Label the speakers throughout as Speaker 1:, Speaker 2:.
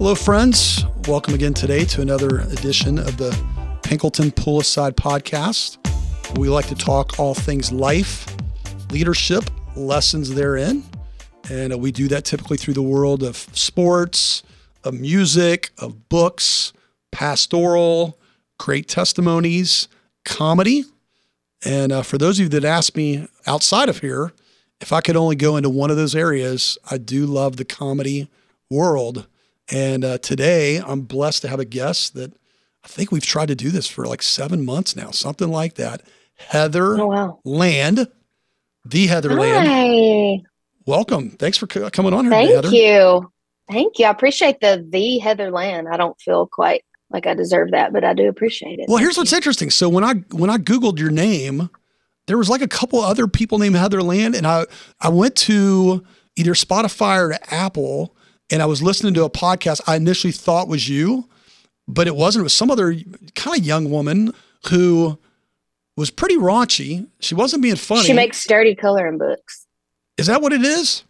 Speaker 1: Hello, friends. Welcome again today to another edition of the Pinkleton Pull Aside podcast. We like to talk all things life, leadership, lessons therein. And uh, we do that typically through the world of sports, of music, of books, pastoral, great testimonies, comedy. And uh, for those of you that ask me outside of here, if I could only go into one of those areas, I do love the comedy world. And uh, today I'm blessed to have a guest that I think we've tried to do this for like seven months now, something like that. Heather
Speaker 2: Oh, wow.
Speaker 1: Land, the Heather
Speaker 2: Hi.
Speaker 1: Land. Welcome. Thanks for co- coming on here,
Speaker 2: Thank
Speaker 1: Heather.
Speaker 2: you. Thank you. I appreciate the the Heather Land. I don't feel quite like I deserve that, but I do appreciate it.
Speaker 1: Well,
Speaker 2: Thank
Speaker 1: here's what's interesting. So when I when I googled your name, there was like a couple other people named Heather Land, and I I went to either Spotify or to Apple, and I was listening to a podcast I initially thought was you, but it wasn't. It was some other kind of young woman who was pretty raunchy. She wasn't being funny.
Speaker 2: She makes sturdy coloring books.
Speaker 1: is that what it is?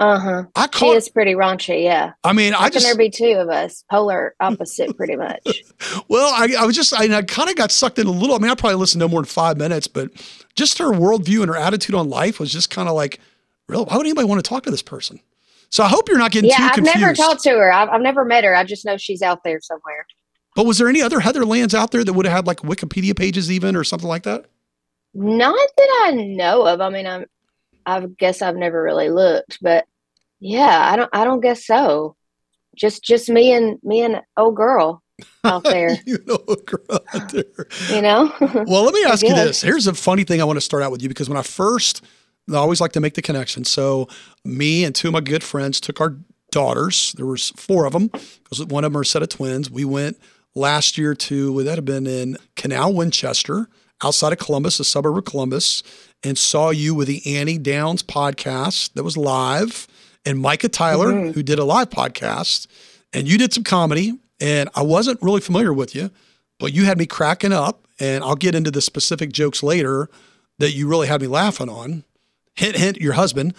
Speaker 2: Uh huh.
Speaker 1: I
Speaker 2: She
Speaker 1: caught.
Speaker 2: is pretty raunchy. Yeah.
Speaker 1: I mean, I
Speaker 2: How can
Speaker 1: just
Speaker 2: there be two of us? Polar opposite, pretty much.
Speaker 1: Well, I, I was just, I, I kind of got sucked in a little. I mean, I probably listened no more than five minutes, but just her worldview and her attitude on life was just kind of like, real. Why would anybody want to talk to this person? So I hope you're not getting
Speaker 2: yeah,
Speaker 1: too
Speaker 2: I've
Speaker 1: confused.
Speaker 2: never talked to her. I've, I've never met her. I just know she's out there somewhere.
Speaker 1: but was there any other Heather Lands out there that would have had like Wikipedia pages even or something like that?
Speaker 2: Not that I know of. I mean, I'm. I guess I've never really looked, but yeah, I don't. I don't guess so. Just, just me and me and old girl out there.
Speaker 1: you know, girl out there.
Speaker 2: you know.
Speaker 1: Well, let me ask you this. Here's a funny thing I want to start out with you because when I first, I always like to make the connection. So, me and two of my good friends took our daughters. There was four of them because one of them are a set of twins. We went last year to would that have been in Canal Winchester, outside of Columbus, a suburb of Columbus, and saw you with the Annie Downs podcast that was live, and Micah Tyler
Speaker 2: Mhm.
Speaker 1: who did a live podcast, and you did some comedy. And I wasn't really familiar with you, but you had me cracking up. And I'll get into the specific jokes later that you really had me laughing on. Hint, hint, your husband.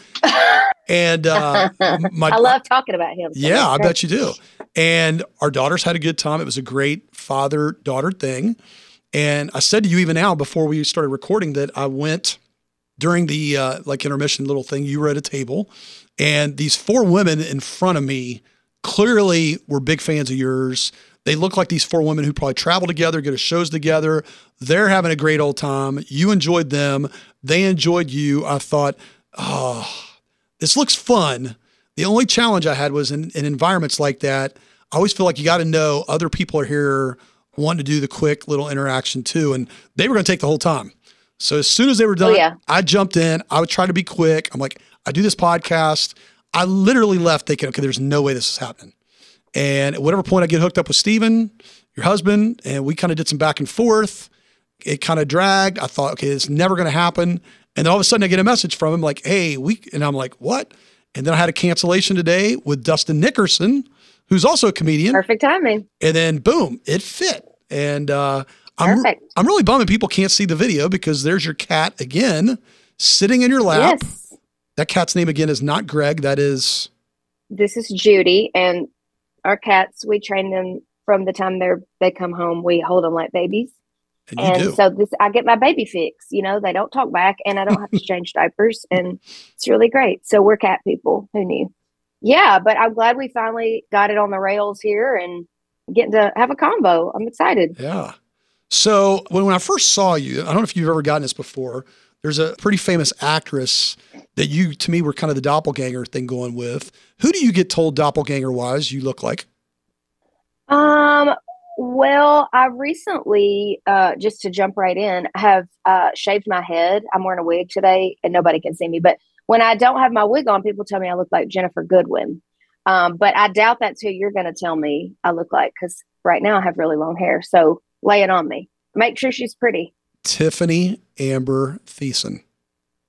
Speaker 1: And uh, my,
Speaker 2: I love talking about him. so
Speaker 1: yeah, I
Speaker 2: great.
Speaker 1: bet you do. And our daughters had a good time. It was a great father daughter thing. And I said to you even now before we started recording that I went during the uh, like intermission little thing. You were at a table, and these four women in front of me clearly were big fans of yours. They look like these four women who probably travel together, go to shows together. They're having a great old time. You enjoyed them. They enjoyed you. I thought, oh, this looks fun. The only challenge I had was in, in environments like that. I always feel like you got to know other people are here wanting to do the quick little interaction too. And they were going to take the whole time. So as soon as they were oh, done,
Speaker 2: Oh, yeah.
Speaker 1: I jumped in. I would try to be quick. I'm like, I do this podcast. I literally left thinking, okay, there's no way this is happening. And at whatever point I get hooked up with Steven, your husband, and we kind of did some back and forth. It kind of dragged. I thought, okay, it's never going to happen. And then all of a sudden I get a message from him like, hey, we, and I'm like, what? And then I had a cancellation today with Dustin Nickerson, who's also a comedian.
Speaker 2: Perfect timing.
Speaker 1: And then boom, it fit. And uh, I'm,
Speaker 2: Perfect.
Speaker 1: I'm really bummed people can't see the video because there's your cat again sitting in your lap.
Speaker 2: Yes.
Speaker 1: That cat's name again is not Greg. That is,
Speaker 2: This is Judy, and our cats. We train them from the time they're they come home. We hold them like babies,
Speaker 1: and
Speaker 2: and so this I get my baby fix. You know, they don't talk back, and I don't have to change diapers, and it's really great. So we're cat people. Who knew? Yeah, but I'm glad we finally got it on the rails here and getting to have a combo. I'm excited.
Speaker 1: Yeah. So when, when I first saw you, I don't know if you've ever gotten this before. There's a pretty famous actress that you, to me, were kind of the doppelganger thing going with. Who do you get told doppelganger wise you look like?
Speaker 2: Um, well, I recently, uh, just to jump right in, have uh, shaved my head. I'm wearing a wig today, and nobody can see me. But when I don't have my wig on, people tell me I look like Ginnifer Goodwin. Um, but I doubt that's who you're going to tell me I look like because right now I have really long hair. So lay it on me. Make sure she's pretty.
Speaker 1: Tiffani Amber Thiessen.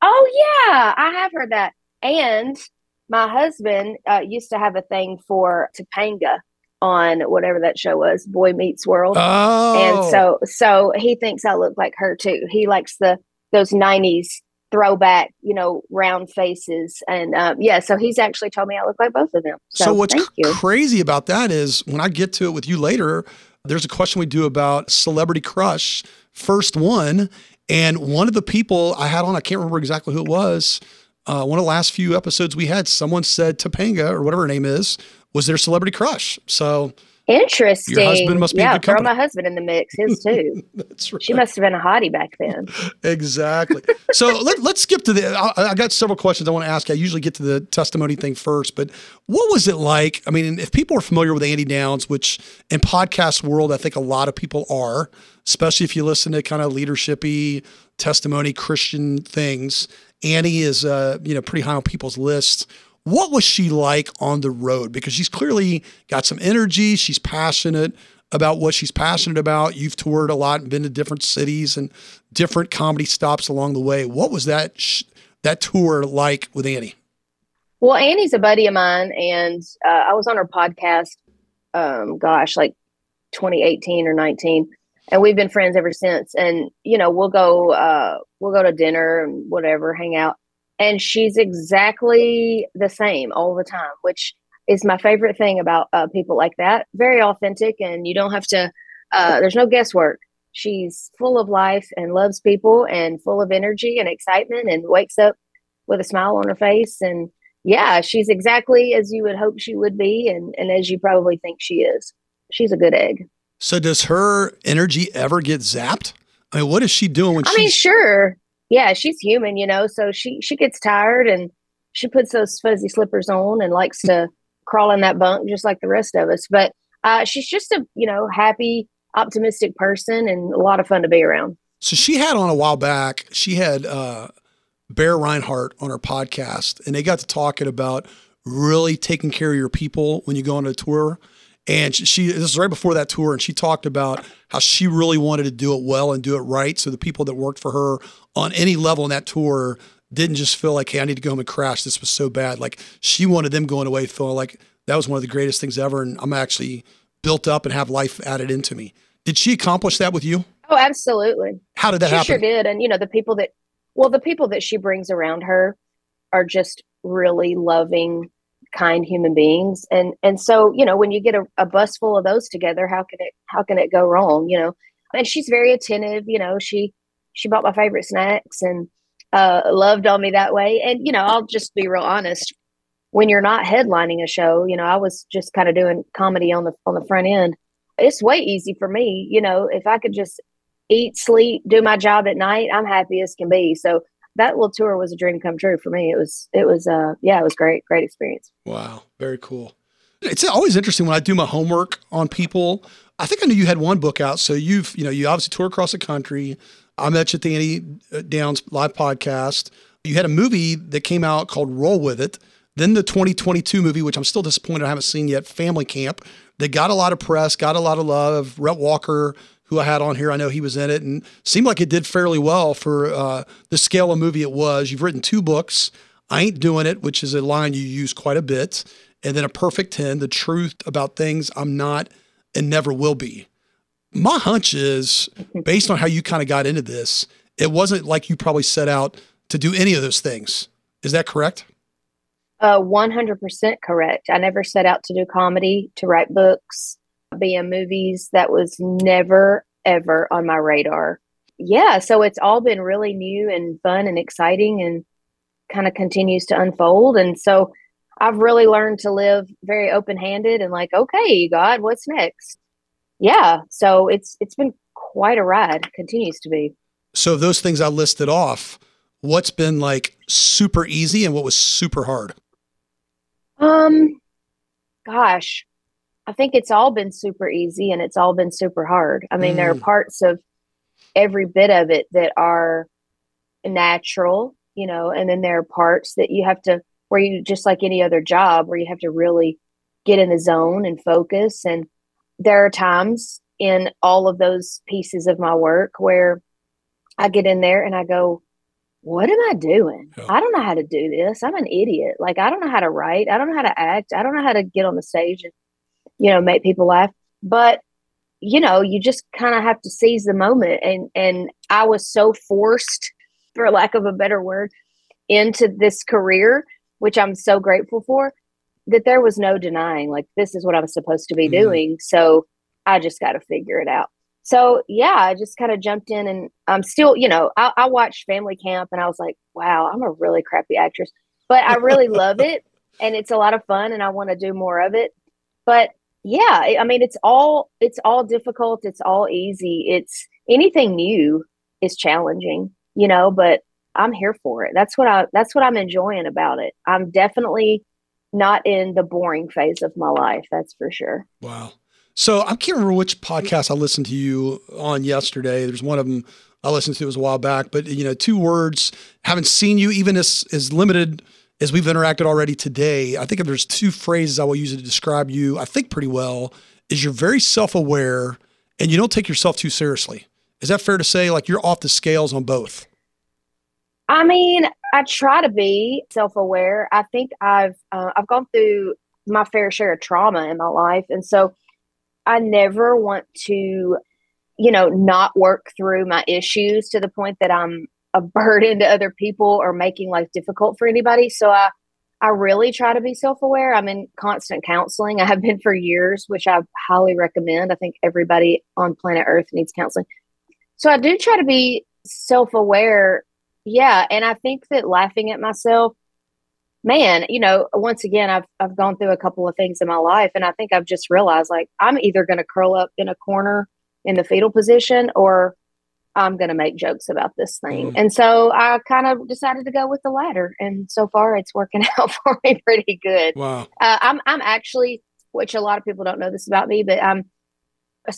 Speaker 2: Oh, yeah. I have heard that. And my husband uh, used to have a thing for Topanga on whatever that show was, Boy Meets World.
Speaker 1: Oh.
Speaker 2: And so so he thinks I look like her too. He likes the those 90s throwback, you know, round faces. And um, yeah, so he's actually told me I look like both of them. So,
Speaker 1: So, what's
Speaker 2: thank you.
Speaker 1: crazy about that is when I get to it with you later, there's a question we do about celebrity crush, first one. And one of the people I had on, I can't remember exactly who it was. Uh, one of the last few episodes we had, someone said Topanga or whatever her name is was their celebrity crush. So
Speaker 2: Interesting.
Speaker 1: Your husband must be
Speaker 2: yeah, throw my husband in the mix. His too.
Speaker 1: that's right.
Speaker 2: she must have been a hottie back then.
Speaker 1: Exactly. So let, let's skip to the. I, I got several questions I want to ask. I usually get to the testimony thing first, but what was it like? I mean, if people are familiar with Annie Downs, which in podcast world, I think a lot of people are, especially if you listen to kind of leadershipy testimony, Christian things. Annie is, uh, you know, pretty high on people's lists. What was she like on the road? Because she's clearly got some energy. She's passionate about what she's passionate about. You've toured a lot and been to different cities and different comedy stops along the way. What was that sh- that tour like with Annie?
Speaker 2: Well, Annie's a buddy of mine, and uh, I was on her podcast. Um, gosh, like 2018 or 19, and we've been friends ever since. And you know, we'll go uh, we'll go to dinner and whatever, hang out. And she's exactly the same all the time, which is my favorite thing about uh, people like that. Very authentic, and you don't have to. Uh, there's no guesswork. She's full of life and loves people, and full of energy and excitement, and wakes up with a smile on her face and yeah, she's exactly as you would hope she would be, and, and as you probably think she is. She's a good egg.
Speaker 1: So does her energy ever get zapped? I mean, what is she doing when she's I
Speaker 2: mean, sure, yeah, she's human, you know. So she she gets tired and she puts those fuzzy slippers on and likes to crawl in that bunk just like the rest of us. But uh, she's just a you know happy, optimistic person and a lot of fun to be around.
Speaker 1: So she had on a while back, she had uh, Bear Rinehart on her podcast, and they got to talking about really taking care of your people when you go on a tour. And she, this is right before that tour, and she talked about how she really wanted to do it well and do it right. So the people that worked for her on any level in that tour didn't just feel like, hey, I need to go home and crash. This was so bad. Like she wanted them going away feeling like that was one of the greatest things ever, and I'm actually built up and have life added into me. Did she accomplish that with you?
Speaker 2: Oh, absolutely.
Speaker 1: How did that
Speaker 2: she
Speaker 1: happen?
Speaker 2: sure did. And you know, the people that well, the people that she brings around her are just really loving, kind human beings. And and so, you know, when you get a, a bus full of those together, how can it how can it go wrong? You know? And she's very attentive, you know, she she bought my favorite snacks and uh loved on me that way. And, you know, I'll just be real honest. When you're not headlining a show, you know, I was just kind of doing comedy on the on the front end. It's way easy for me, you know, if I could just eat, sleep, do my job at night, I'm happy as can be. So that little tour was a dream come true for me. It was, it was, uh, yeah, it was great, great experience.
Speaker 1: Wow, very cool. It's always interesting when I do my homework on people. I think I knew you had one book out, so you've you know you obviously tour across the country. I met you at the Annie Downs live podcast. You had a movie that came out called Roll with It. Then the 2022 movie, which I'm still disappointed I haven't seen yet, Family Camp. That got a lot of press, got a lot of love. Rhett Walker, who I had on here, I know he was in it, and seemed like it did fairly well for uh, the scale of movie it was. You've written two books. I ain't doing it, which is a line you use quite a bit and then a perfect 10, the truth about things I'm not and never will be. My hunch is based on how you kind of got into this, it wasn't like you probably set out to do any of those things. Is that correct?
Speaker 2: Uh, 100% correct. I never set out to do comedy, to write books, be in movies. That was never, ever on my radar. Yeah. So it's all been really new and fun and exciting and kind of continues to unfold. And so I've really learned to live very open handed and like, okay, God, what's next? Yeah. So it's, it's been quite a ride, continues to be.
Speaker 1: So, those things I listed off, what's been like super easy and what was super hard?
Speaker 2: Um, gosh, I think it's all been super easy and it's all been super hard. I mean, there are
Speaker 1: Mm.
Speaker 2: parts of every bit of it that are natural, you know, and then there are parts that you have to, where you just like any other job, where you have to really get in the zone and focus. And there are times in all of those pieces of my work where I get in there and I go, what am I doing? Yeah. I don't know how to do this. I'm an idiot. Like, I don't know how to write. I don't know how to act. I don't know how to get on the stage and, you know, make people laugh. But, you know, you just kind of have to seize the moment. And, and I was so forced, for lack of a better word, into this career, which I'm so grateful for, that there was no denying, like, this is what I'm supposed to be mm doing. So I just got to figure it out so yeah, I just kind of jumped in and I'm still, you know, I, I watched Family Camp and I was like, wow, I'm a really crappy actress, but I really love it and it's a lot of fun and I want to do more of it. But yeah, I mean, it's all it's all difficult. It's all easy. It's anything new is challenging, you know. But I'm here for it. That's what I that's what I'm enjoying about it. I'm definitely not in the boring phase of my life. That's for sure.
Speaker 1: Wow. So I can't remember which podcast I listened to you on yesterday. There's one of them I listened to it was a while back, but you know, two words. Haven't seen you even as as limited as we've interacted already today. I think if there's two phrases I will use to describe you, I think pretty well, is you're very self aware and you don't take yourself too seriously. Is that fair to say? Like you're off the scales on both.
Speaker 2: I mean, I try to be self aware. I think I've uh, I've gone through my fair share of trauma in my life, and so I never want to, you know, not work through my issues to the point that I'm a burden to other people or making life difficult for anybody. So I I really try to be self-aware. I'm in constant counseling. I have been for years, which I highly recommend. I think everybody on planet Earth needs counseling. So I do try to be self-aware. Yeah, and I think that laughing at myself man, you know, once again, I've I've gone through a couple of things in my life, and I think I've just realized like I'm either going to curl up in a corner in the fetal position, or I'm going to make jokes about this thing. Mm. And so I kind of decided to go with the latter, and so far it's working out for me pretty good.
Speaker 1: Wow.
Speaker 2: Uh, I'm I'm actually, which a lot of people don't know this about me, but I'm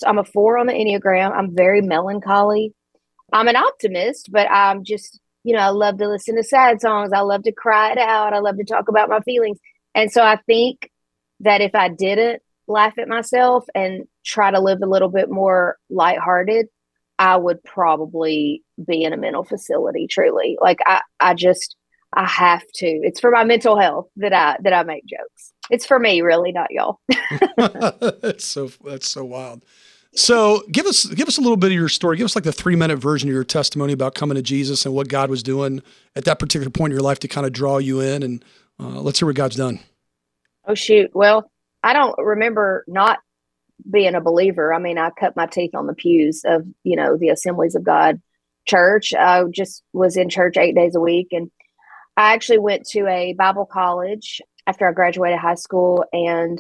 Speaker 2: I'm a four on the enneagram. I'm very melancholy. I'm an optimist, but I'm just you know, I love to listen to sad songs. I love to cry it out. I love to talk about my feelings. And so I think that if I didn't laugh at myself and try to live a little bit more lighthearted, I would probably be in a mental facility truly. Like I, I just I have to. It's for my mental health that I that I make jokes. It's for me, really, not y'all.
Speaker 1: that's so that's so wild. So give us give us a little bit of your story. Give us like the three minute version of your testimony about coming to Jesus and what God was doing at that particular point in your life to kind of draw you in. And uh, let's hear what God's done.
Speaker 2: Oh shoot! Well, I don't remember not being a believer. I mean, I cut my teeth on the pews of you know the Assemblies of God church. I just was in church eight days a week, and I actually went to a Bible college after I graduated high school and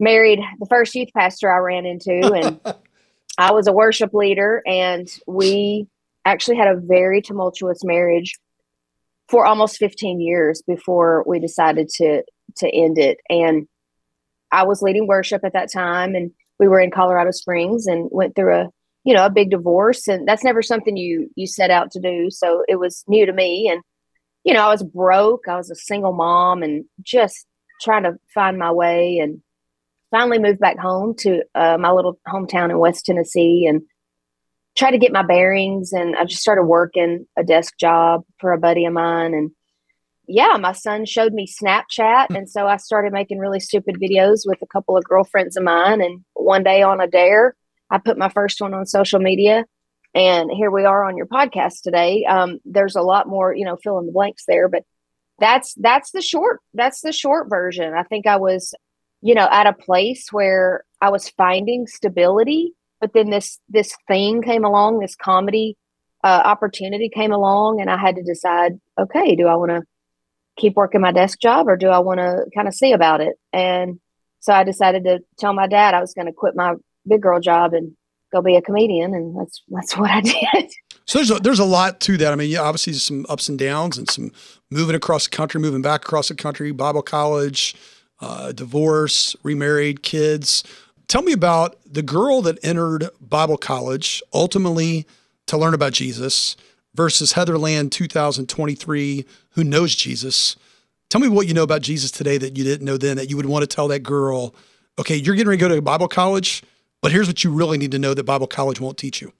Speaker 2: married the first youth pastor I ran into, and I was a worship leader, and we actually had a very tumultuous marriage for almost 15 years before we decided to to end it. And I was leading worship at that time, and we were in Colorado Springs and went through a you know a big divorce, and that's never something you you set out to do. So it was new to me, and you know I was broke. I was a single mom, and just trying to find my way and finally moved back home to uh, my little hometown in West Tennessee and tried to get my bearings. And I just started working a desk job for a buddy of mine. And yeah, my son showed me Snapchat. And so I started making really stupid videos with a couple of girlfriends of mine. And one day on a dare, I put my first one on social media. And here we are on your podcast today. Um, there's a lot more, you know, fill in the blanks there, but that's that's the short that's the short version. I think I was you know, at a place where I was finding stability, but then this this thing came along, this comedy uh, opportunity came along, and I had to decide, okay, do I want to keep working my desk job or do I want to kind of see about it? And so I decided to tell my dad I was going to quit my big girl job and go be a comedian, and that's that's what I did.
Speaker 1: So there's a, there's a lot to that. I mean, obviously some ups and downs and some moving across the country, moving back across the country, Bible college, uh, divorce, remarried, kids. Tell me about the girl that entered Bible college ultimately to learn about Jesus versus Heather Land 2023 who knows Jesus. Tell me what you know about Jesus today that you didn't know then that you would want to tell that girl, okay, you're getting ready to go to Bible college, but here's what you really need to know that Bible college won't teach you.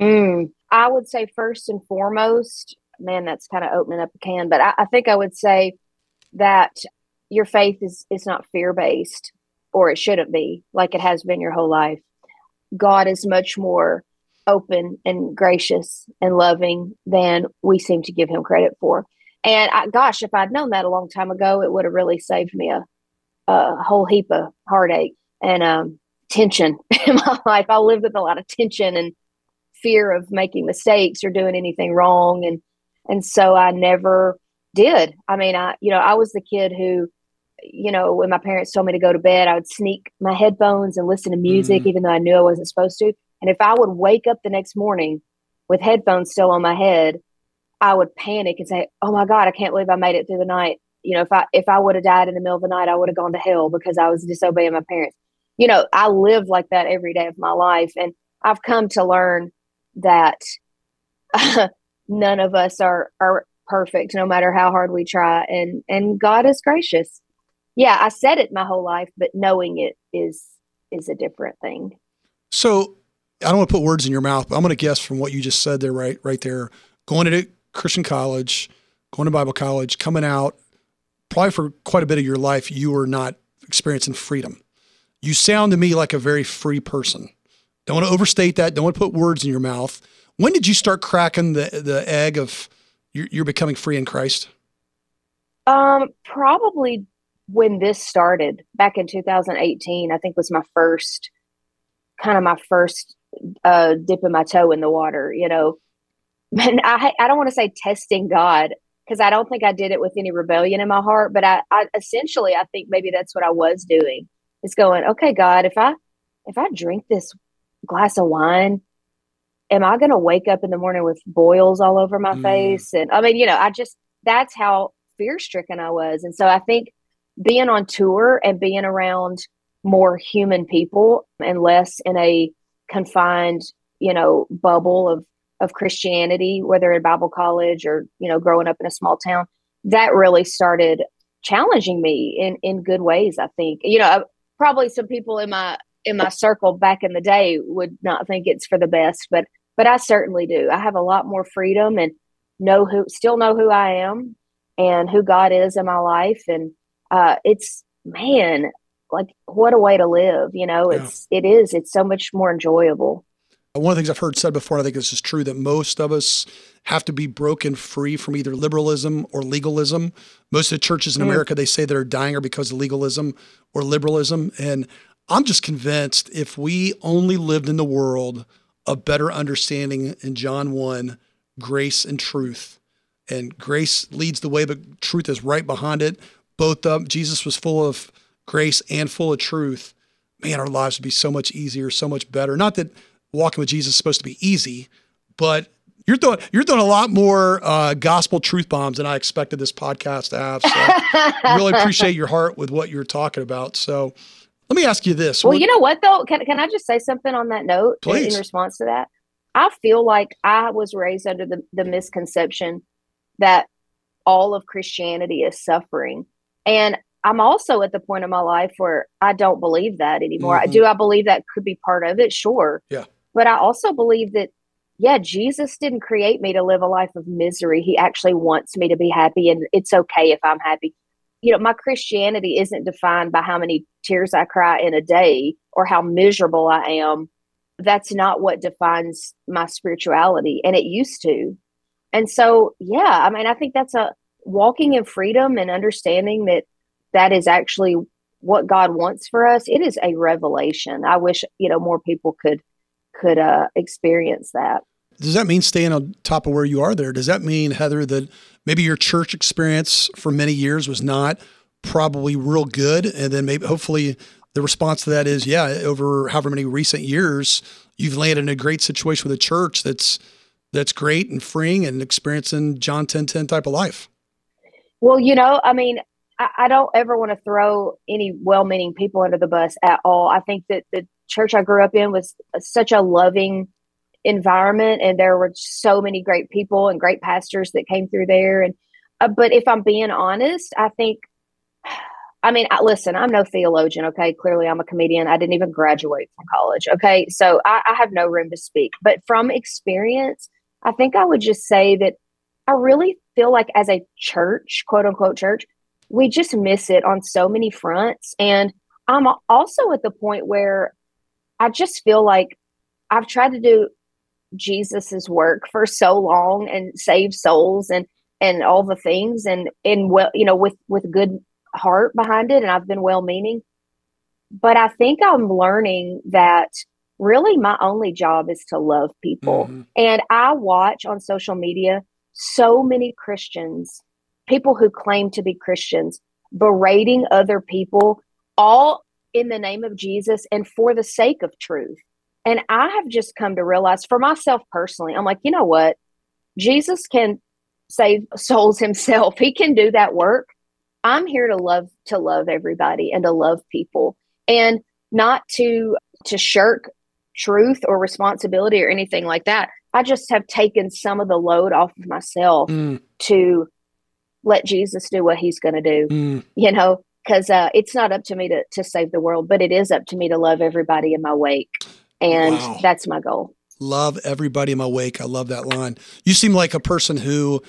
Speaker 2: Mm, I would say first and foremost, man, that's kind of opening up a can, but I, I think I would say that your faith is is not fear based, or it shouldn't be, like it has been your whole life. God is much more open and gracious and loving than we seem to give him credit for. And I, gosh, if I'd known that a long time ago, it would have really saved me a, a whole heap of heartache and um, tension in my life. I lived with a lot of tension and fear of making mistakes or doing anything wrong, and and so I never did. I mean, I you know I was the kid who, you know, when my parents told me to go to bed, I would sneak my headphones and listen to music, mm. even though I knew I wasn't supposed to. And if I would wake up the next morning with headphones still on my head, I would panic and say, "Oh my God, I can't believe I made it through the night." You know, if I if I would have died in the middle of the night, I would have gone to hell because I was disobeying my parents. You know, I lived like that every day of my life, and I've come to learn that none of us are are perfect, no matter how hard we try, and and God is gracious. Yeah, I said it my whole life, but knowing it is is a different thing.
Speaker 1: So I don't want to put words in your mouth, but I'm going to guess from what you just said there, right, right there, going to Christian college, going to Bible college, coming out, probably for quite a bit of your life, you were not experiencing freedom. You sound to me like a very free person. Don't want to overstate that. Don't want to put words in your mouth. When did you start cracking the the egg of you're, you're becoming free in Christ?
Speaker 2: Um, probably when this started back in 2018. I think was my first kind of my first uh, dipping my toe in the water. You know, and I I don't want to say testing God because I don't think I did it with any rebellion in my heart, but I, I essentially I think maybe that's what I was doing. Is going, okay, God, if I if I drink this glass of wine, am I going to wake up in the morning with boils all over my mm. face? And I mean, you know, I just that's how fear stricken I was. And so I think being on tour and being around more human people and less in a confined, you know, bubble of of Christianity, whether in Bible college or, you know, growing up in a small town, that really started challenging me in, in good ways, I think. You know, probably some people in my in my circle back in the day would not think it's for the best, but but I certainly do. I have a lot more freedom and know who still know who I am and who God is in my life. And uh it's man, like what a way to live, you know, yeah. it's it is, it's so much more enjoyable.
Speaker 1: One of the things I've heard said before, and I think this is true, that most of us have to be broken free from either liberalism or legalism. Most of the churches in mm. America, they say that are dying are because of legalism or liberalism. And I'm just convinced if we only lived in the world of better understanding in John 1, grace and truth. And grace leads the way, but truth is right behind it. Both of Jesus was full of grace and full of truth. Man, our lives would be so much easier, so much better. Not that walking with Jesus is supposed to be easy, but you're throwing you're throwing a lot more uh, gospel truth bombs than I expected this podcast to have. So really appreciate your heart with what you're talking about. So let me ask you this.
Speaker 2: Well, what, you know what though? Can can I just say something on that note
Speaker 1: please.
Speaker 2: in response to that? I feel like I was raised under the, the misconception that all of Christianity is suffering. And I'm also at the point in my life where I don't believe that anymore. Mm-hmm. Do I believe that could be part of it? Sure.
Speaker 1: Yeah.
Speaker 2: But I also believe that, yeah, Jesus didn't create me to live a life of misery. He actually wants me to be happy, and it's okay if I'm happy. You know, my Christianity isn't defined by how many tears I cry in a day or how miserable I am. That's not what defines my spirituality, and it used to. And so, yeah, I mean, I think that's a walking in freedom and understanding that that is actually what God wants for us. It is a revelation. I wish, you know, more people could could uh, experience that.
Speaker 1: Does that mean staying on top of where you are there? Does that mean, Heather, that maybe your church experience for many years was not probably real good? And then maybe hopefully the response to that is, yeah, over however many recent years, you've landed in a great situation with a church that's that's great and freeing and experiencing John 10 10 type of life.
Speaker 2: Well, you know, I mean, I, I don't ever want to throw any well meaning people under the bus at all. I think that the church I grew up in was such a loving environment and there were so many great people and great pastors that came through there and uh, but if I'm being honest, I think, I mean, listen, I'm no theologian. Okay. Clearly, I'm a comedian. I didn't even graduate from college. Okay. So I, I have no room to speak. But from experience, I think I would just say that I really feel like as a church, quote unquote church, we just miss it on so many fronts. And I'm also at the point where I just feel like I've tried to do Jesus's work for so long and save souls and and all the things and and well you know with with good heart behind it and I've been well meaning but I think I'm learning that really my only job is to love people mm-hmm. and I watch on social media so many Christians people who claim to be Christians berating other people all in the name of Jesus and for the sake of truth and I have just come to realize for myself personally, I'm like, you know what? Jesus can save souls himself. He can do that work. I'm here to love to love everybody and to love people and not to to shirk truth or responsibility or anything like that. I just have taken some of the load off of myself mm. to let Jesus do what he's going to do. Mm. You know, cuz uh, it's not up to me to to save the world, but it is up to me to love everybody in my wake and wow. that's my goal.
Speaker 1: Love everybody in my wake. I love that line. You seem like a person who,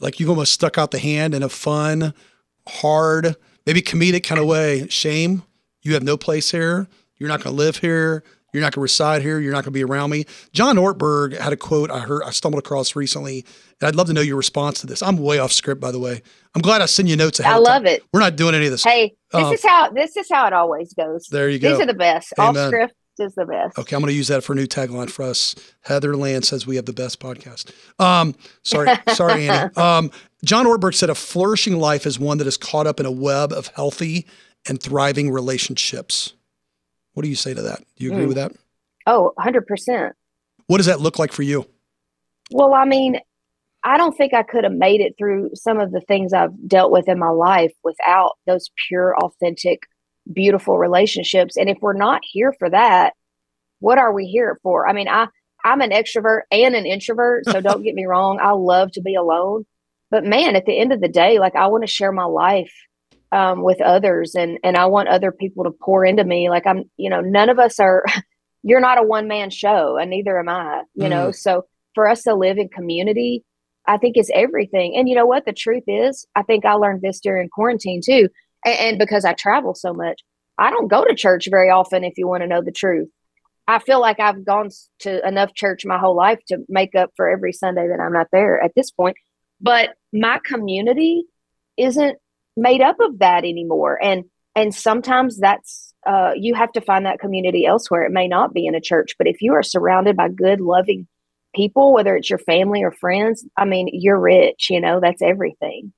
Speaker 1: like, you've almost stuck out the hand in a fun, hard, maybe comedic kind of way. Shame, you have no place here. You're not going to live here. You're not going to reside here. You're not going to be around me. John Ortberg had a quote I heard, I stumbled across recently, and I'd love to know your response to this. I'm way off script, by the way. I'm glad I send you notes ahead.
Speaker 2: I love it.
Speaker 1: We're not doing any of this.
Speaker 2: Hey, this um, is how this is how it always goes.
Speaker 1: There you go.
Speaker 2: These are the best. Amen. Off script is the best.
Speaker 1: Okay, I'm going to use that for a new tagline for us. Heather Land says we have the best podcast. Um, sorry, sorry, Annie. Um, John Ortberg said a flourishing life is one that is caught up in a web of healthy and thriving relationships. What do you say to that? Do you agree mm. with that?
Speaker 2: Oh, 100%.
Speaker 1: What does that look like for you?
Speaker 2: Well, I mean, I don't think I could have made it through some of the things I've dealt with in my life without those pure, authentic beautiful relationships. And if we're not here for that, what are we here for? I mean, I I'm an extrovert and an introvert, so don't get me wrong. I love to be alone, but man, at the end of the day, like I want to share my life um, with others, and and I want other people to pour into me. Like I'm, you know, none of us are. You're not a one man show, and neither am I. You mm. know, so for us to live in community, I think is everything. And you know what? The truth is, I think I learned this during quarantine too and, and because I travel so much, I don't go to church very often. If you want to know the truth, I feel like I've gone to enough church my whole life to make up for every Sunday that I'm not there at this point. But my community isn't made up of that anymore, and and sometimes that's uh, you have to find that community elsewhere. It may not be in a church, but if you are surrounded by good, loving people, whether it's your family or friends, I mean, you're rich. You know, that's everything.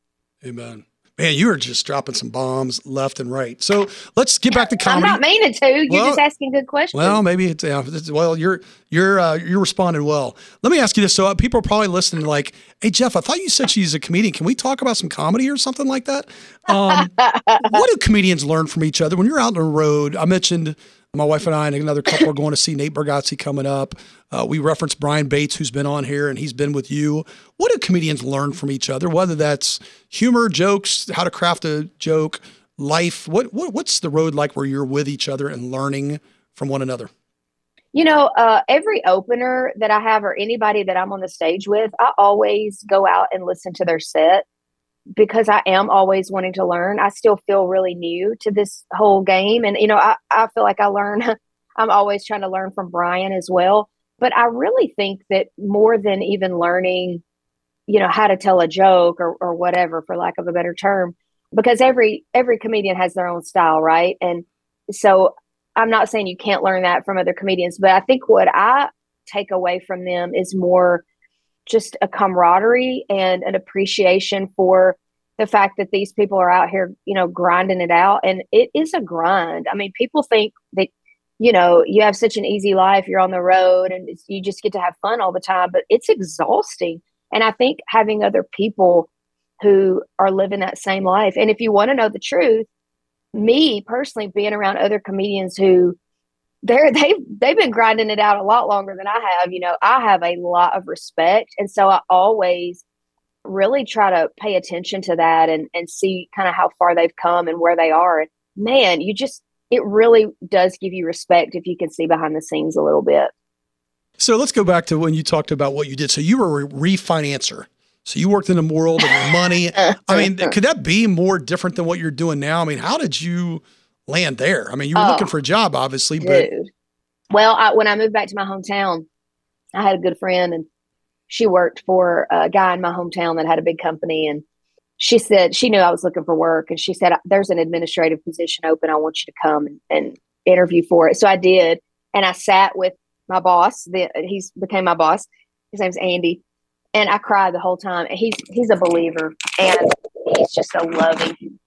Speaker 1: Amen. Man, you are just dropping some bombs left and right. So let's get back to comedy.
Speaker 2: I'm not meaning to. You're well, just asking good questions.
Speaker 1: Well, maybe it's yeah. Well, you're you're uh, you're responding well. Let me ask you this. So uh, people are probably listening, like, "Hey, Jeff, I thought you said she's a comedian. Can we talk about some comedy or something like that?" Um, what do comedians learn from each other when you're out on the road? I mentioned my wife and I and another couple are going to see Nate Bargatze coming up. Uh, we referenced Brian Bates, who's been on here, and he's been with you. What do comedians learn from each other? Whether that's humor, jokes, how to craft a joke, life. What, what what's the road like where you're with each other and learning from one another?
Speaker 2: You know, uh, every opener that I have or anybody that I'm on the stage with, I always go out and listen to their set because I am always wanting to learn, I still feel really new to this whole game. And, you know, I, I feel like I learn, I'm always trying to learn from Brian as well. But I really think that more than even learning, you know, how to tell a joke or, or whatever, for lack of a better term, because every every comedian has their own style, right? And so I'm not saying you can't learn that from other comedians, but I think what I take away from them is more just a camaraderie and an appreciation for the fact that these people are out here, you know, grinding it out. And it is a grind. I mean, people think that, you know, you have such an easy life, you're on the road and you just get to have fun all the time, but it's exhausting. And I think having other people who are living that same life. And if you want to know the truth, me personally being around other comedians who they're they've they've been grinding it out a lot longer than I have. You know, I have a lot of respect, and so I always really try to pay attention to that and, and see kind of how far they've come and where they are. And man, you just, it really does give you respect if you can see behind the scenes a little bit.
Speaker 1: So let's go back to when you talked about what you did. So you were a refinancer. So you worked in the world of money. I mean, could that be more different than what you're doing now? I mean, how did you land there? I mean, you were oh, looking for a job, obviously, but
Speaker 2: well, I, when I moved back to my hometown, I had a good friend, and she worked for a guy in my hometown that had a big company, and she said she knew I was looking for work, and she said, "There's an administrative position open. I want you to come and, and interview for it." So I did, and I sat with my boss. The, he's became my boss. His name's Andy, and I cried the whole time. He's he's a believer, and he's just a loving.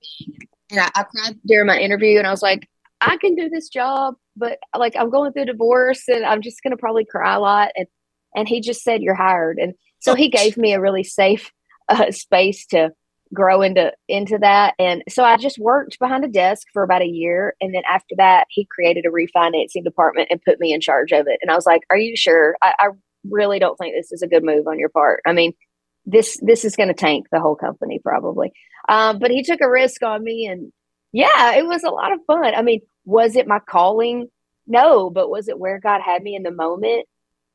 Speaker 2: And I, I cried during my interview, and I was like, I can do this job, but like I'm going through divorce, and I'm just gonna probably cry a lot. And and he just said, "You're hired." And so he gave me a really safe uh, space to grow into into that and so i just worked behind a desk for about a year and then after that he created a refinancing department and put me in charge of it and i was like are you sure i, I really don't think this is a good move on your part. I mean, this this is going to tank the whole company probably. Um, but he took a risk on me, and yeah, it was a lot of fun. I mean, was it my calling? No, but was it where God had me in the moment?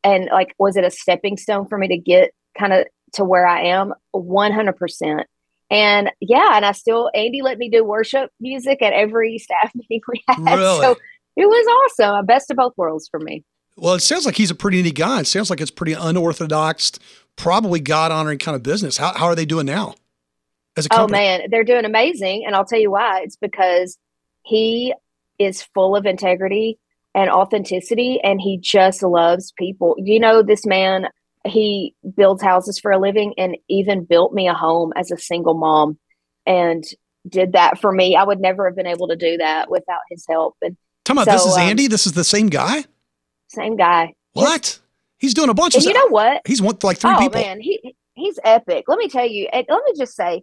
Speaker 2: And like, was it a stepping stone for me to get kind of to where I am? One hundred percent. And yeah, and I still Andy let me do worship music at every staff meeting we had. Really? So it was awesome. A best of both worlds for me.
Speaker 1: Well, it sounds like he's a pretty neat guy. It sounds like it's pretty unorthodox, probably God honoring kind of business. How, how are they doing now?
Speaker 2: As a oh, company? Oh man, they're doing amazing, and I'll tell you why. It's because he is full of integrity and authenticity, and he just loves people. You know, this man he builds houses for a living, and even built me a home as a single mom, and did that for me. I would never have been able to do that without his help. And
Speaker 1: Tell me, so, this is um, Andy. This is the same guy.
Speaker 2: Same guy.
Speaker 1: What? He's doing a bunch of
Speaker 2: stuff. You know what?
Speaker 1: He's one like three
Speaker 2: oh,
Speaker 1: people.
Speaker 2: Oh, man, he he's epic. Let me tell you. Let me just say,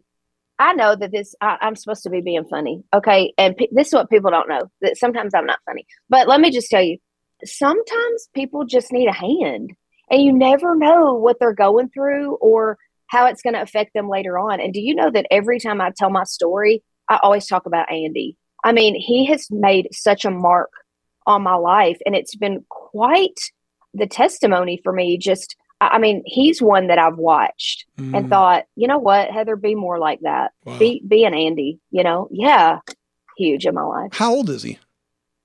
Speaker 2: I know that this. I, am supposed to be being funny, okay? And this is what people don't know. That sometimes I'm not funny. But let me just tell you, sometimes people just need a hand, and you never know what they're going through or how it's going to affect them later on. And do you know that every time I tell my story, I always talk about Andy. I mean, he has made such a mark on my life. And it's been quite the testimony for me. Just, I mean, he's one that I've watched mm. and thought, you know what, Heather, be more like that. Wow. Be, be an Andy, you know? Yeah. Huge in my life.
Speaker 1: How old is he?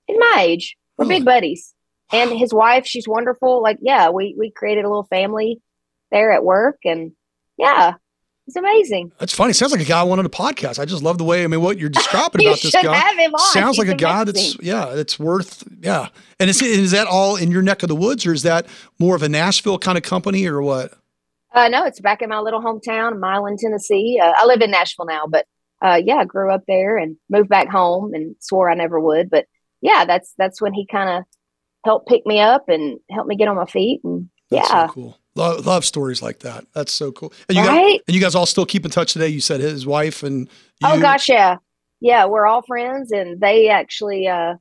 Speaker 2: In my age. We're big buddies. And his wife, she's wonderful. Like, yeah, we, we created a little family there at work. And yeah, it's amazing.
Speaker 1: That's funny. Sounds like a guy I wanted a podcast. I just love the way. I mean, what you're describing about this guy sounds He's like a guy that's yeah, that's worth yeah. And is is that all in your neck of the woods, or is that more of a Nashville kind of company, or what?
Speaker 2: Uh, no, it's back in my little hometown, Milan, Tennessee. Uh, I live in Nashville now, but uh, yeah, I grew up there and moved back home, and swore I never would. But yeah, that's that's when he kind of helped pick me up and helped me get on my feet, and that's yeah,
Speaker 1: so cool. Love, love stories like that. That's so cool. And you right? guys, and you guys all still keep in touch today. You said his wife and
Speaker 2: oh, you. oh gosh, yeah, yeah, we're all friends, and they actually uh,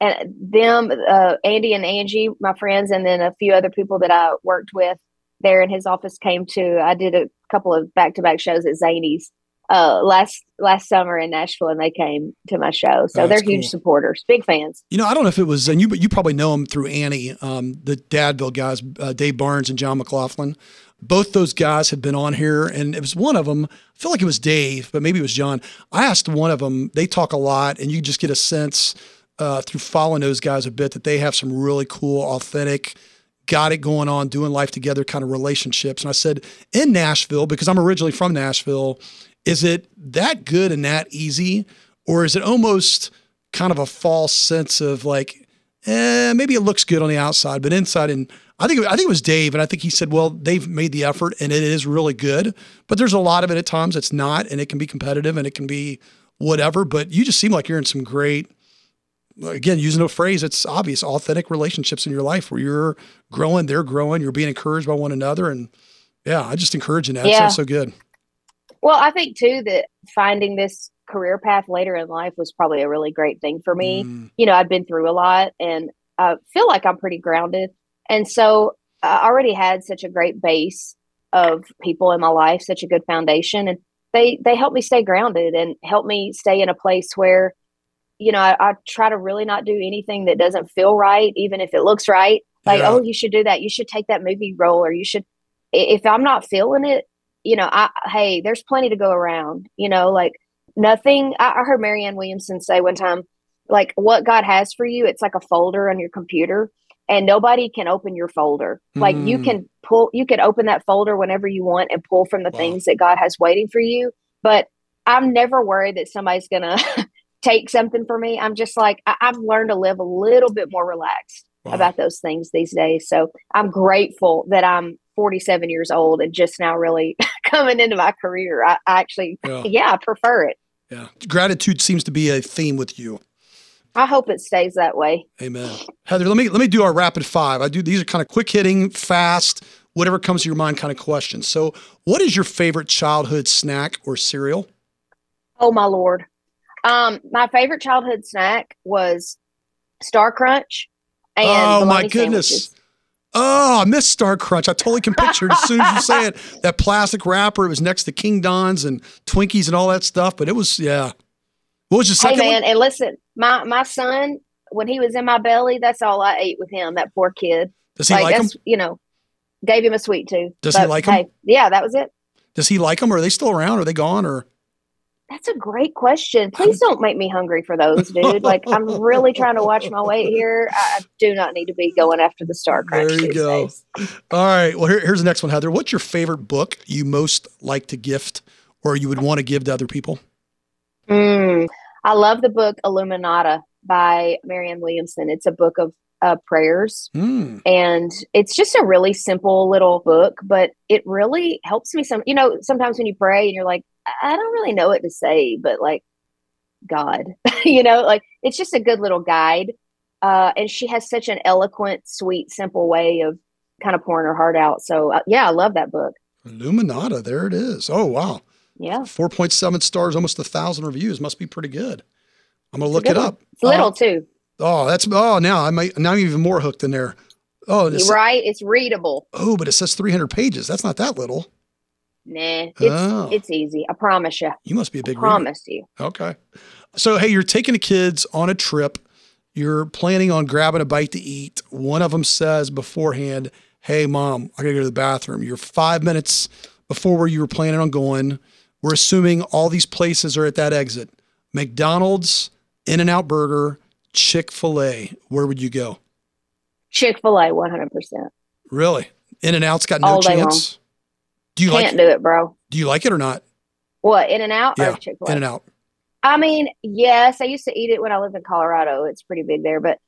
Speaker 2: and them, uh, Andy and Angie, my friends, and then a few other people that I worked with there in his office came to. I did a couple of back to back shows at Zanies uh, last last summer in Nashville, and they came to my show. So oh, they're huge supporters, big fans.
Speaker 1: You know, I don't know if it was, and you, but you probably know them through Annie, um, the Dadville guys, uh, Dave Barnes and John McLaughlin. Both those guys had been on here, and it was one of them. I feel like it was Dave, but maybe it was John. I asked one of them. They talk a lot, and you just get a sense uh, through following those guys a bit that they have some really cool, authentic got it going on, doing life together kind of relationships. And I said, in Nashville, because I'm originally from Nashville, is it that good and that easy? Or is it almost kind of a false sense of like, eh, maybe it looks good on the outside, but inside and I think I think it was Dave, and I think he said, "Well, they've made the effort, and it is really good, but there's a lot of it at times it's not, and it can be competitive, and it can be whatever. But you just seem like you're in some great, again, using a phrase, it's obvious, authentic relationships in your life where you're growing, they're growing, you're being encouraged by one another, and yeah, I just encourage you that. Yeah. sounds so good.
Speaker 2: Well, I think too that finding this career path later in life was probably a really great thing for me. Mm. You know, I've been through a lot and I feel like I'm pretty grounded. And so I already had such a great base of people in my life, such a good foundation, and they they help me stay grounded and help me stay in a place where, you know, I, I try to really not do anything that doesn't feel right, even if it looks right. Like,
Speaker 1: Yeah.
Speaker 2: oh, you should do that. You should take that movie role, or you should. If I'm not feeling it, you know, I hey, there's plenty to go around. You know, like nothing. I, I heard Marianne Williamson say one time, like what God has for you, it's like a folder on your computer, and nobody can open your folder. Like you
Speaker 1: Mm.
Speaker 2: can pull, you can open that folder whenever you want and pull from the
Speaker 1: Wow.
Speaker 2: things that God has waiting for you. But I'm never worried that somebody's gonna take something from me. I'm just like I, I've learned to live a little bit more relaxed
Speaker 1: Wow.
Speaker 2: about those things these days. So I'm grateful that I'm 47 years old and just now really coming into my career. I, I actually,
Speaker 1: Yeah.
Speaker 2: yeah, I prefer it.
Speaker 1: Yeah. Gratitude seems to be a theme with you.
Speaker 2: I hope it stays that way.
Speaker 1: Amen. Heather, let me let me do our rapid five. I do these are kind of quick hitting, fast, whatever comes to your mind kind of questions. So, what is your favorite childhood snack or cereal?
Speaker 2: Oh my lord. Um, my favorite childhood snack was Star Crunch and
Speaker 1: oh my goodness.
Speaker 2: sandwiches.
Speaker 1: Oh, I missed Star Crunch. I totally can picture it as soon as you say it. That plastic wrapper. It was next to King Don's and Twinkies and all that stuff. But it was yeah. What was your
Speaker 2: Hey man,
Speaker 1: one?
Speaker 2: and listen, my my son when he was in my belly, that's all I ate with him. That poor kid.
Speaker 1: Does he like them?
Speaker 2: that's you know, gave him a sweet tooth.
Speaker 1: Does he
Speaker 2: But,
Speaker 1: like 'em?
Speaker 2: hey, Yeah, that was it.
Speaker 1: Does he like them? Or are they still around? Are they gone? Or
Speaker 2: That's a great question. Please don't make me hungry for those, dude. Like I'm really trying to watch my weight here. I do not need to be going after the Star Crunch.
Speaker 1: There you go.
Speaker 2: days.
Speaker 1: all right. Well, here, here's the next one, Heather. What's your favorite book you most like to gift or you would want to give to other people?
Speaker 2: Mm, I love the book Illuminata by Marianne Williamson. It's a book of uh, prayers,
Speaker 1: Hmm.
Speaker 2: and it's just a really simple little book, but it really helps me. Some, you know, sometimes when you pray and you're like, I don't really know what to say, but like, God, you know, like it's just a good little guide. Uh, and she has such an eloquent, sweet, simple way of kind of pouring her heart out. So uh, yeah, I love that book.
Speaker 1: Illuminata. There it is. Oh, wow.
Speaker 2: Yeah,
Speaker 1: 4.7 stars, almost a thousand reviews. Must be pretty good. I'm going to look it up.
Speaker 2: it's little
Speaker 1: Oh,
Speaker 2: too,
Speaker 1: Oh, that's, oh, now I might, now I'm even more hooked in there. Oh, it's,
Speaker 2: right? It's readable.
Speaker 1: oh, but it says 300 pages. That's not that little.
Speaker 2: Nah, it's
Speaker 1: Oh.
Speaker 2: it's easy. I promise you.
Speaker 1: You must be a big reader.
Speaker 2: promise you.
Speaker 1: Okay. So, hey, you're taking the kids on a trip. You're planning on grabbing a bite to eat. One of them says beforehand, Hey, mom, I got to go to the bathroom. You're five minutes before where you were planning on going. We're assuming all these places are at that exit McDonald's, In N Out Burger, Chick fil A. Where would you go?
Speaker 2: Chick Fil A, one hundred percent.
Speaker 1: Really? In and Out's got no
Speaker 2: All
Speaker 1: chance. Do you
Speaker 2: Can't
Speaker 1: like
Speaker 2: do it, bro.
Speaker 1: do you like it or not?
Speaker 2: What In and Out
Speaker 1: Yeah,
Speaker 2: or Chick Fil
Speaker 1: In and Out.
Speaker 2: I mean, yes, I used to eat it when I lived in Colorado. It's pretty big there, but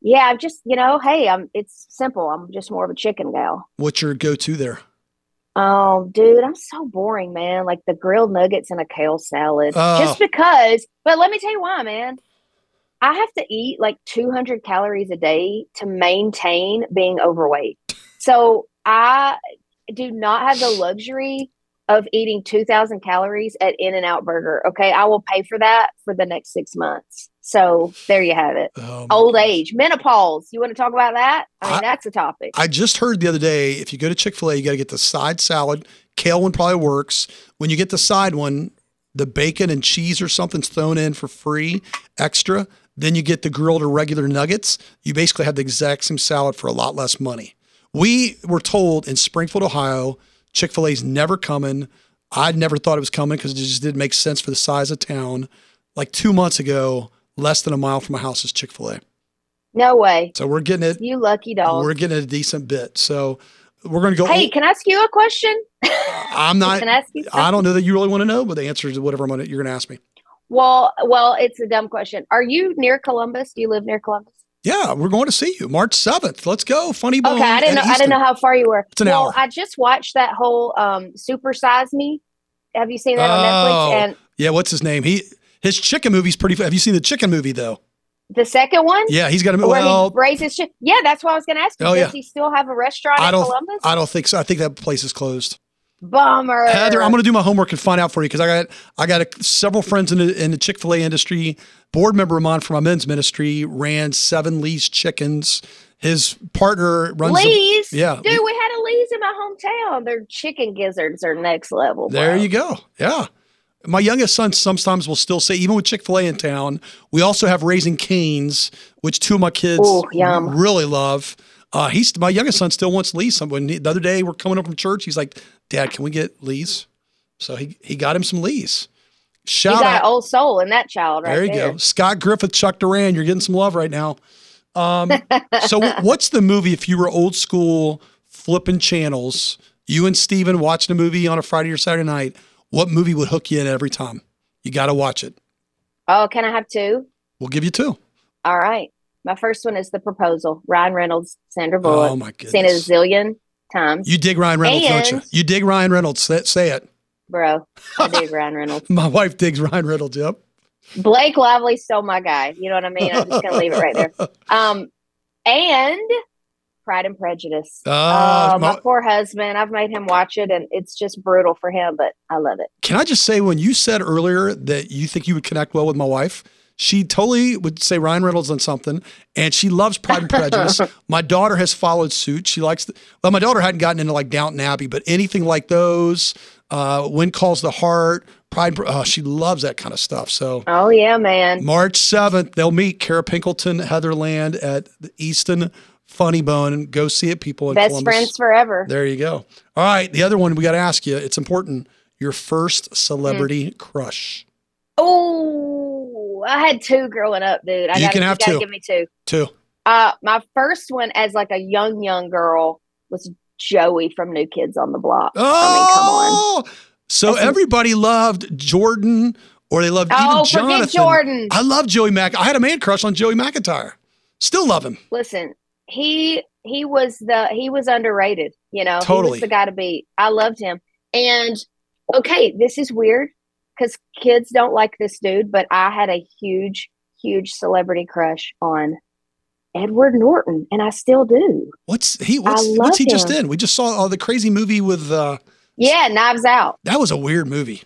Speaker 2: yeah, I'm just you know, hey, I'm. It's simple. I'm just more of a chicken gal.
Speaker 1: What's your go to there?
Speaker 2: Oh, dude, I'm so boring, man. Like the grilled nuggets and a kale salad.
Speaker 1: Oh.
Speaker 2: Just because, but let me tell you why, man. I have to eat like 200 calories a day to maintain being overweight. So I do not have the luxury of eating 2,000 calories at In and Out Burger. Okay. I will pay for that for the next six months. So there you have it.
Speaker 1: Oh,
Speaker 2: Old
Speaker 1: goodness.
Speaker 2: age, menopause. You want to talk about that? I mean,
Speaker 1: I-
Speaker 2: that's a topic.
Speaker 1: I just heard the other day if you go to Chick fil A, you got to get the side salad. Kale one probably works. When you get the side one, the bacon and cheese or something's thrown in for free extra. Then you get the grilled or regular nuggets. You basically have the exact same salad for a lot less money. We were told in Springfield, Ohio, Chick fil A's never coming. I never thought it was coming because it just didn't make sense for the size of town. Like two months ago, less than a mile from my house is Chick fil A.
Speaker 2: no way.
Speaker 1: So we're getting it.
Speaker 2: You lucky dog.
Speaker 1: We're getting a decent bit. So we're going to go.
Speaker 2: Hey, can I ask you a question?
Speaker 1: I'm not.
Speaker 2: can I ask you?
Speaker 1: I don't know that you really want to know, but the answer is whatever I'm gonna, you're going to ask me.
Speaker 2: Well, well, it's a dumb question. Are you near Columbus? Do you live near Columbus?
Speaker 1: Yeah, we're going to see you March 7th. Let's go. Funny Bone.
Speaker 2: Okay, I didn't know. I didn't know how far you were.
Speaker 1: It's an
Speaker 2: well,
Speaker 1: hour.
Speaker 2: I just watched that whole um, Super Size Me. Have you seen that on
Speaker 1: Oh.
Speaker 2: Netflix? And
Speaker 1: Yeah, what's his name? He his chicken movie's pretty. Have you seen the chicken movie though?
Speaker 2: the second one,
Speaker 1: Yeah, he's got a well.
Speaker 2: he raises shit. Yeah, that's what I was going to ask. You.
Speaker 1: Oh,
Speaker 2: Does
Speaker 1: yeah.
Speaker 2: he still have a restaurant
Speaker 1: I
Speaker 2: in
Speaker 1: don't.
Speaker 2: Columbus?
Speaker 1: I don't think so. I think that place is closed.
Speaker 2: Bummer.
Speaker 1: Heather, I'm going to do my homework and find out for you because I got I got a, several friends in the in the Chick Fil A industry. Board member of mine for my men's ministry ran Seven Lee's Chickens his partner runs. a-
Speaker 2: Lee's.
Speaker 1: yeah.
Speaker 2: Dude, we had a Lee's in my hometown. Their chicken gizzards are next level.
Speaker 1: There you go. Yeah. My youngest son sometimes will still say, even with Chick fil A in town, we also have Raising Cane's, which two of my kids
Speaker 2: Ooh,
Speaker 1: really love. Uh, he's my youngest son still wants Lee's. Some- When he- the other day we're coming up from church, he's like, "Dad, can we get Lee's?" So he he got him some Lee's. Shout
Speaker 2: got
Speaker 1: out!
Speaker 2: old soul in that child right
Speaker 1: there you
Speaker 2: there.
Speaker 1: go, Scott Griffith, Chuck Duran. You're getting some love right now. Um, so what's the movie if you were old school flipping channels? You and Stephen watching a movie on a Friday or Saturday night. What movie would hook you in every time? You got to watch it.
Speaker 2: Oh, can I have two?
Speaker 1: We'll give you two.
Speaker 2: All right. My first one is The Proposal. Ryan Reynolds, Sandra Bullock.
Speaker 1: Oh my
Speaker 2: Seen it a zillion times.
Speaker 1: You dig Ryan Reynolds, don't you?
Speaker 2: And-
Speaker 1: You dig Ryan Reynolds. Say, say it.
Speaker 2: Bro, I dig Ryan Reynolds.
Speaker 1: My wife digs Ryan Reynolds. Yep.
Speaker 2: Blake Lively's still my guy. You know what I mean? I'm just gonna leave it right there. Um, and Pride and Prejudice.
Speaker 1: Ah,
Speaker 2: oh, my
Speaker 1: my-
Speaker 2: poor husband. I've made him watch it, and it's just brutal for him, but I love it.
Speaker 1: Can I just say, when you said earlier that you think you would connect well with my wife, she totally would say Ryan Reynolds on something, and she loves Pride and Prejudice. my daughter has followed suit. She likes, the, well, my daughter hadn't gotten into like Downton Abbey, but anything like those, uh, When Calls the Heart, Pride, oh, she loves that kind of stuff. So
Speaker 2: Oh yeah, man.
Speaker 1: March 7th, they'll meet Kara Pinkleton, Heather Land at the Easton Funny Bone, and go see it, people in
Speaker 2: Best
Speaker 1: Columbus.
Speaker 2: friends forever.
Speaker 1: There you go. All right, the other one we got to ask you. It's important. Your first celebrity crush.
Speaker 2: Oh, I had two growing up, dude. I
Speaker 1: You
Speaker 2: gotta,
Speaker 1: can have
Speaker 2: gotta
Speaker 1: two.
Speaker 2: Give me two.
Speaker 1: Two.
Speaker 2: Uh, my first one as like a young, young girl was Joey from New Kids on the Block. I mean, come on.
Speaker 1: Oh, so
Speaker 2: That's
Speaker 1: everybody loved Jordan, or they loved
Speaker 2: Oh,
Speaker 1: even Jonathan.
Speaker 2: Jordan.
Speaker 1: I love Joey Mac. I had a man crush on Joey McIntyre. Still love him.
Speaker 2: Listen, he he was the he was underrated. You know, he
Speaker 1: Totally.
Speaker 2: was the guy to beat. I loved him. And okay, this is weird because kids don't like this dude, but I had a huge, huge celebrity crush on Edward Norton, and I still do.
Speaker 1: What's he? What's, what's he just in? We just saw uh, the crazy movie with. uh
Speaker 2: Yeah, Knives Out,
Speaker 1: That was a weird movie.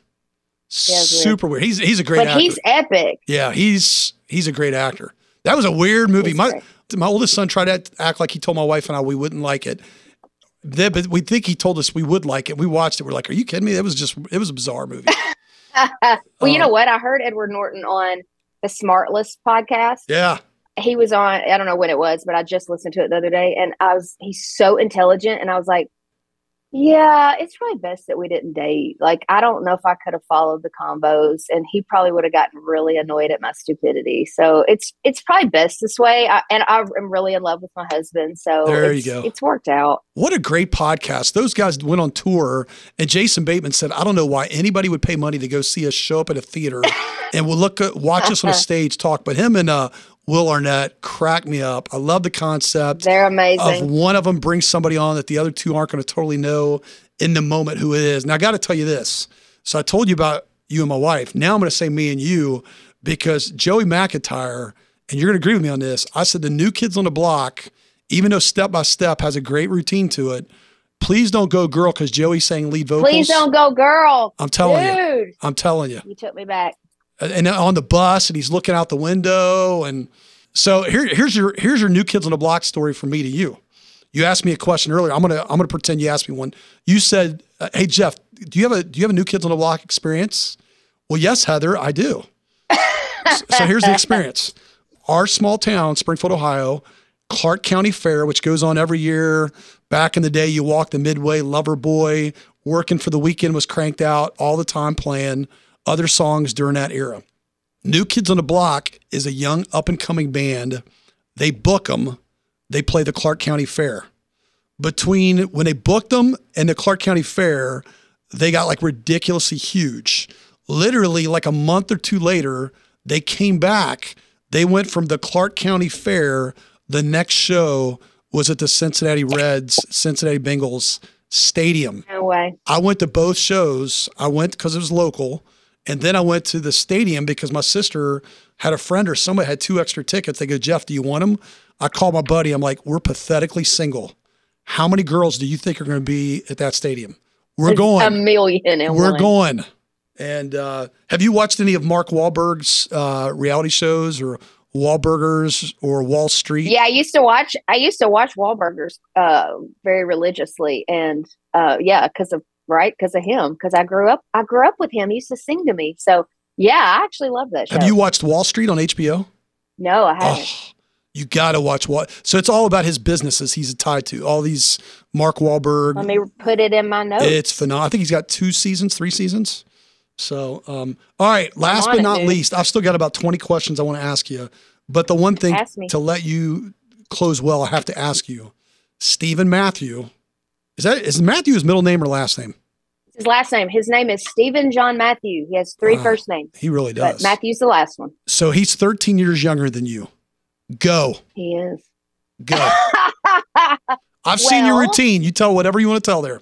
Speaker 2: weird.
Speaker 1: Super weird. He's he's a great
Speaker 2: but
Speaker 1: actor.
Speaker 2: he's epic.
Speaker 1: yeah, he's he's a great actor. That was a weird movie.
Speaker 2: He's
Speaker 1: My
Speaker 2: great.
Speaker 1: my oldest son tried to act like he told my wife and I we wouldn't like it. Then, but we think he told us we would like it. We watched it. We're like, "Are you kidding me?" It was just it was a bizarre movie.
Speaker 2: well, you
Speaker 1: Uh,
Speaker 2: know what? I heard Edward Norton on the Smartless podcast.
Speaker 1: yeah,
Speaker 2: he was on i don't know when it was but i just listened to it the other day and i was he's so intelligent and i was like yeah it's probably best that we didn't date like i don't know if i could have followed the combos and he probably would have gotten really annoyed at my stupidity so it's it's probably best this way I, and i am really in love with my husband so
Speaker 1: There you go.
Speaker 2: it's worked out
Speaker 1: what a great podcast. Those guys went on tour, and Jason Bateman said, "I don't know why anybody would pay money to go see us show up at a theater and we'll look at, watch us on a stage talk." But him and uh, Will Arnett crack me up. I love the concept.
Speaker 2: they're amazing.
Speaker 1: of one of them brings somebody on that the other two aren't going to totally know in the moment who it is. Now, I got to tell you this. So I told you about you and my wife. Now I'm going to say me and you because Joey McIntyre, and you're going to agree with me on this. I said the new kids on the block, even though Step by Step has a great routine to it, please don't go girl because Joey's saying lead vocals.
Speaker 2: please don't go girl
Speaker 1: I'm telling you.
Speaker 2: dude
Speaker 1: I'm telling you
Speaker 2: you took me back
Speaker 1: and on the bus and he's looking out the window and so here, here's your here's your new kids on the block story from me to you. You asked me a question earlier. I'm gonna i'm gonna pretend you asked me one. You said uh, hey jeff do you have a do you have a new kids on the block experience? Well yes heather i do. So, so here's the experience. Our small town springfield ohio clark county fair which goes on every year. Back in the day you walked the midway Loverboy. Working for the weekend was cranked out all the time playing other songs during that era. New Kids on the Block is a young up and coming band. They book them, they play the Clark County Fair. Between when they booked them and the Clark County Fair, they got like ridiculously huge. Literally, like a month or two later, they came back. They went from the Clark County Fair. The next show was at the Cincinnati Reds, Cincinnati Bengals Stadium.
Speaker 2: no way
Speaker 1: I went to both shows. I went because it was local, and then I went to the stadium because my sister had a friend or somebody had two extra tickets. They go, Jeff, do you want them? I called my buddy. I'm like, we're pathetically single. How many girls do you think are going to be at that stadium? We're going.
Speaker 2: a million and
Speaker 1: We're
Speaker 2: one.
Speaker 1: going. And uh, have you watched any of Mark Wahlberg's uh, reality shows or Wahlburgers or Wahl Street?
Speaker 2: Yeah, I used to watch. I used to watch Wahlburgers uh, very religiously, and uh, yeah, because of right because of him. Because I grew up. I grew up with him. He used to sing to me. So yeah, I actually love that show.
Speaker 1: Have you watched Wahl Street on HBO?
Speaker 2: No, I haven't.
Speaker 1: Oh, you got to watch what. So it's all about his businesses he's tied to. All these Mark Wahlberg.
Speaker 2: Let me put it in my notes.
Speaker 1: It's phenomenal. I think he's got two seasons, three seasons. So, um, all right. Last but
Speaker 2: it,
Speaker 1: not
Speaker 2: dude.
Speaker 1: least, I've still got about 20 questions I want to ask you. But the one thing to let you close well, I have to ask you Stephen Matthew. Is that is Matthew his middle name or last name?
Speaker 2: His last name. His name is Stephen John Matthew. He has three
Speaker 1: Wow.
Speaker 2: first names,
Speaker 1: He really
Speaker 2: but
Speaker 1: does.
Speaker 2: Matthew's the last one.
Speaker 1: so he's 13 years younger than you. Go.
Speaker 2: He is.
Speaker 1: Go. I've seen your routine. You tell whatever you want to tell there.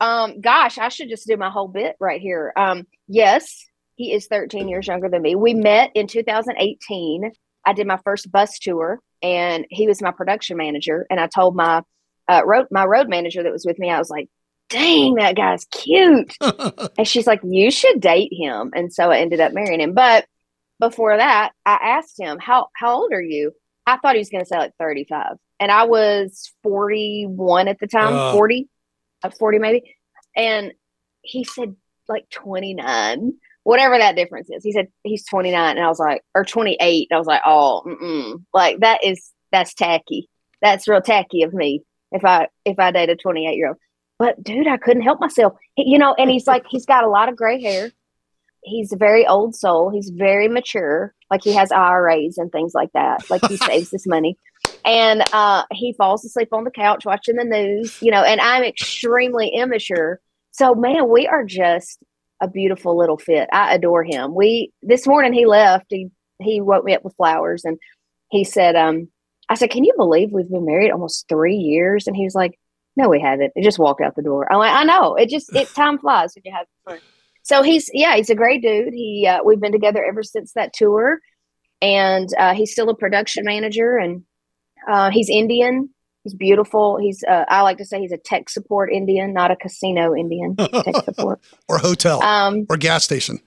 Speaker 2: Um, gosh, I should just do my whole bit right here. Um, yes, he is 13 years younger than me. We met in 2018. I did my first bus tour, and he was my production manager. And I told my uh, road my road manager that was with me, I was like, "Dang, that guy's cute." and she's like, "You should date him." And so I ended up marrying him. But before that, I asked him, "How how old are you?" I thought he was going to say like 35, and I was 41 at the time,
Speaker 1: Uh.
Speaker 2: 40, uh, 40 maybe. And he said like 29, whatever that difference is. He said he's 29, and I was like, or 28. I was like, oh, mm-mm. like that is that's tacky. That's real tacky of me if I if I date a 28 year old. But dude, I couldn't help myself. He- you know, and he's like, he's got a lot of gray hair. He's a very old soul. He's very mature. Like he has IRAs and things like that. Like he saves his money. And uh, he falls asleep on the couch watching the news, you know, and I'm extremely immature. So man, we are just a beautiful little fit. I adore him. We this morning he left. He he woke me up with flowers and he said, um, I said, Can you believe we've been married almost three years? And he was like, No, we haven't. It just walked out the door. I'm like, I know. It just it time flies when you have fun. So he's yeah, he's a great dude. He uh, we've been together ever since that tour, and uh, he's still a production manager, and uh, he's Indian. He's beautiful. He's uh, I like to say he's a tech support Indian, not a casino Indian. tech support.
Speaker 1: or hotel
Speaker 2: Um,
Speaker 1: or gas station.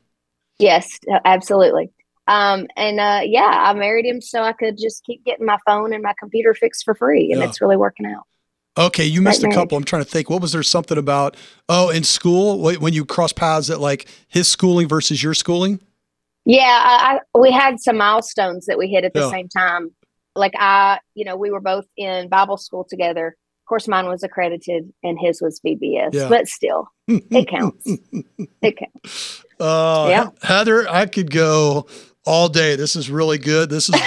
Speaker 2: Yes, uh, absolutely. Um, and uh, yeah, I married him so I could just keep getting my phone and my computer fixed for free, and
Speaker 1: Yeah.
Speaker 2: it's really working out.
Speaker 1: Okay, you missed a couple. I'm trying to think. What was there something about? Oh, in school when you cross paths at like his schooling versus your schooling.
Speaker 2: Yeah, I, I, we had some milestones that we hit at the
Speaker 1: Yeah.
Speaker 2: same time. Like I, you know, we were both in Bible school together. Of course, mine was accredited and his was VBS,
Speaker 1: Yeah.
Speaker 2: but still, it counts. it counts.
Speaker 1: Uh,
Speaker 2: Yeah.
Speaker 1: Heather, I could go all day. This is really good. This has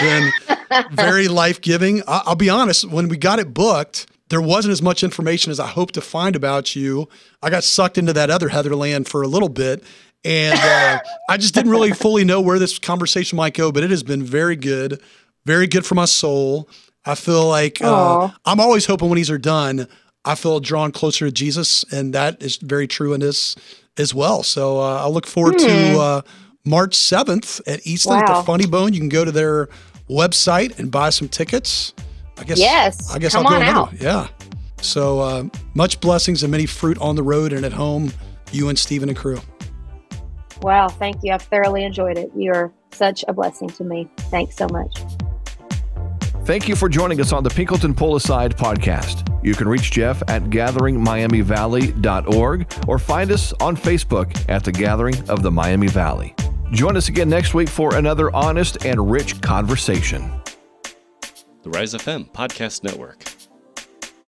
Speaker 1: been very life giving. I'll be honest, when we got it booked, there wasn't as much information as I hoped to find about you. I got sucked into that other Heatherland for a little bit. And uh, I just didn't really fully know where this conversation might go, but it has been very good, very good for my soul. I feel like uh, I'm always hoping when these are done, I feel drawn closer to Jesus, and that is very true in this as well. So uh, I look forward to uh, March 7th at Easton at
Speaker 2: Hmm.
Speaker 1: The Funny Bone. You can go to their website and buy some tickets. I guess.
Speaker 2: Yes,
Speaker 1: I guess
Speaker 2: come
Speaker 1: I'll do
Speaker 2: on
Speaker 1: another.
Speaker 2: out.
Speaker 1: one. Yeah. So uh, much blessings and many fruit on the road and at home. You and Stephen and crew.
Speaker 2: Wow, thank you. I've thoroughly enjoyed it. You're such a blessing to me. Thanks so much.
Speaker 3: Thank you for joining us on the Pinkleton Pull Aside podcast. You can reach Jeff at gatheringmiamivalley.org or find us on Facebook at the Gathering of the Miami Valley. Join us again next week for another honest and rich conversation.
Speaker 4: The Rise FM Podcast Network.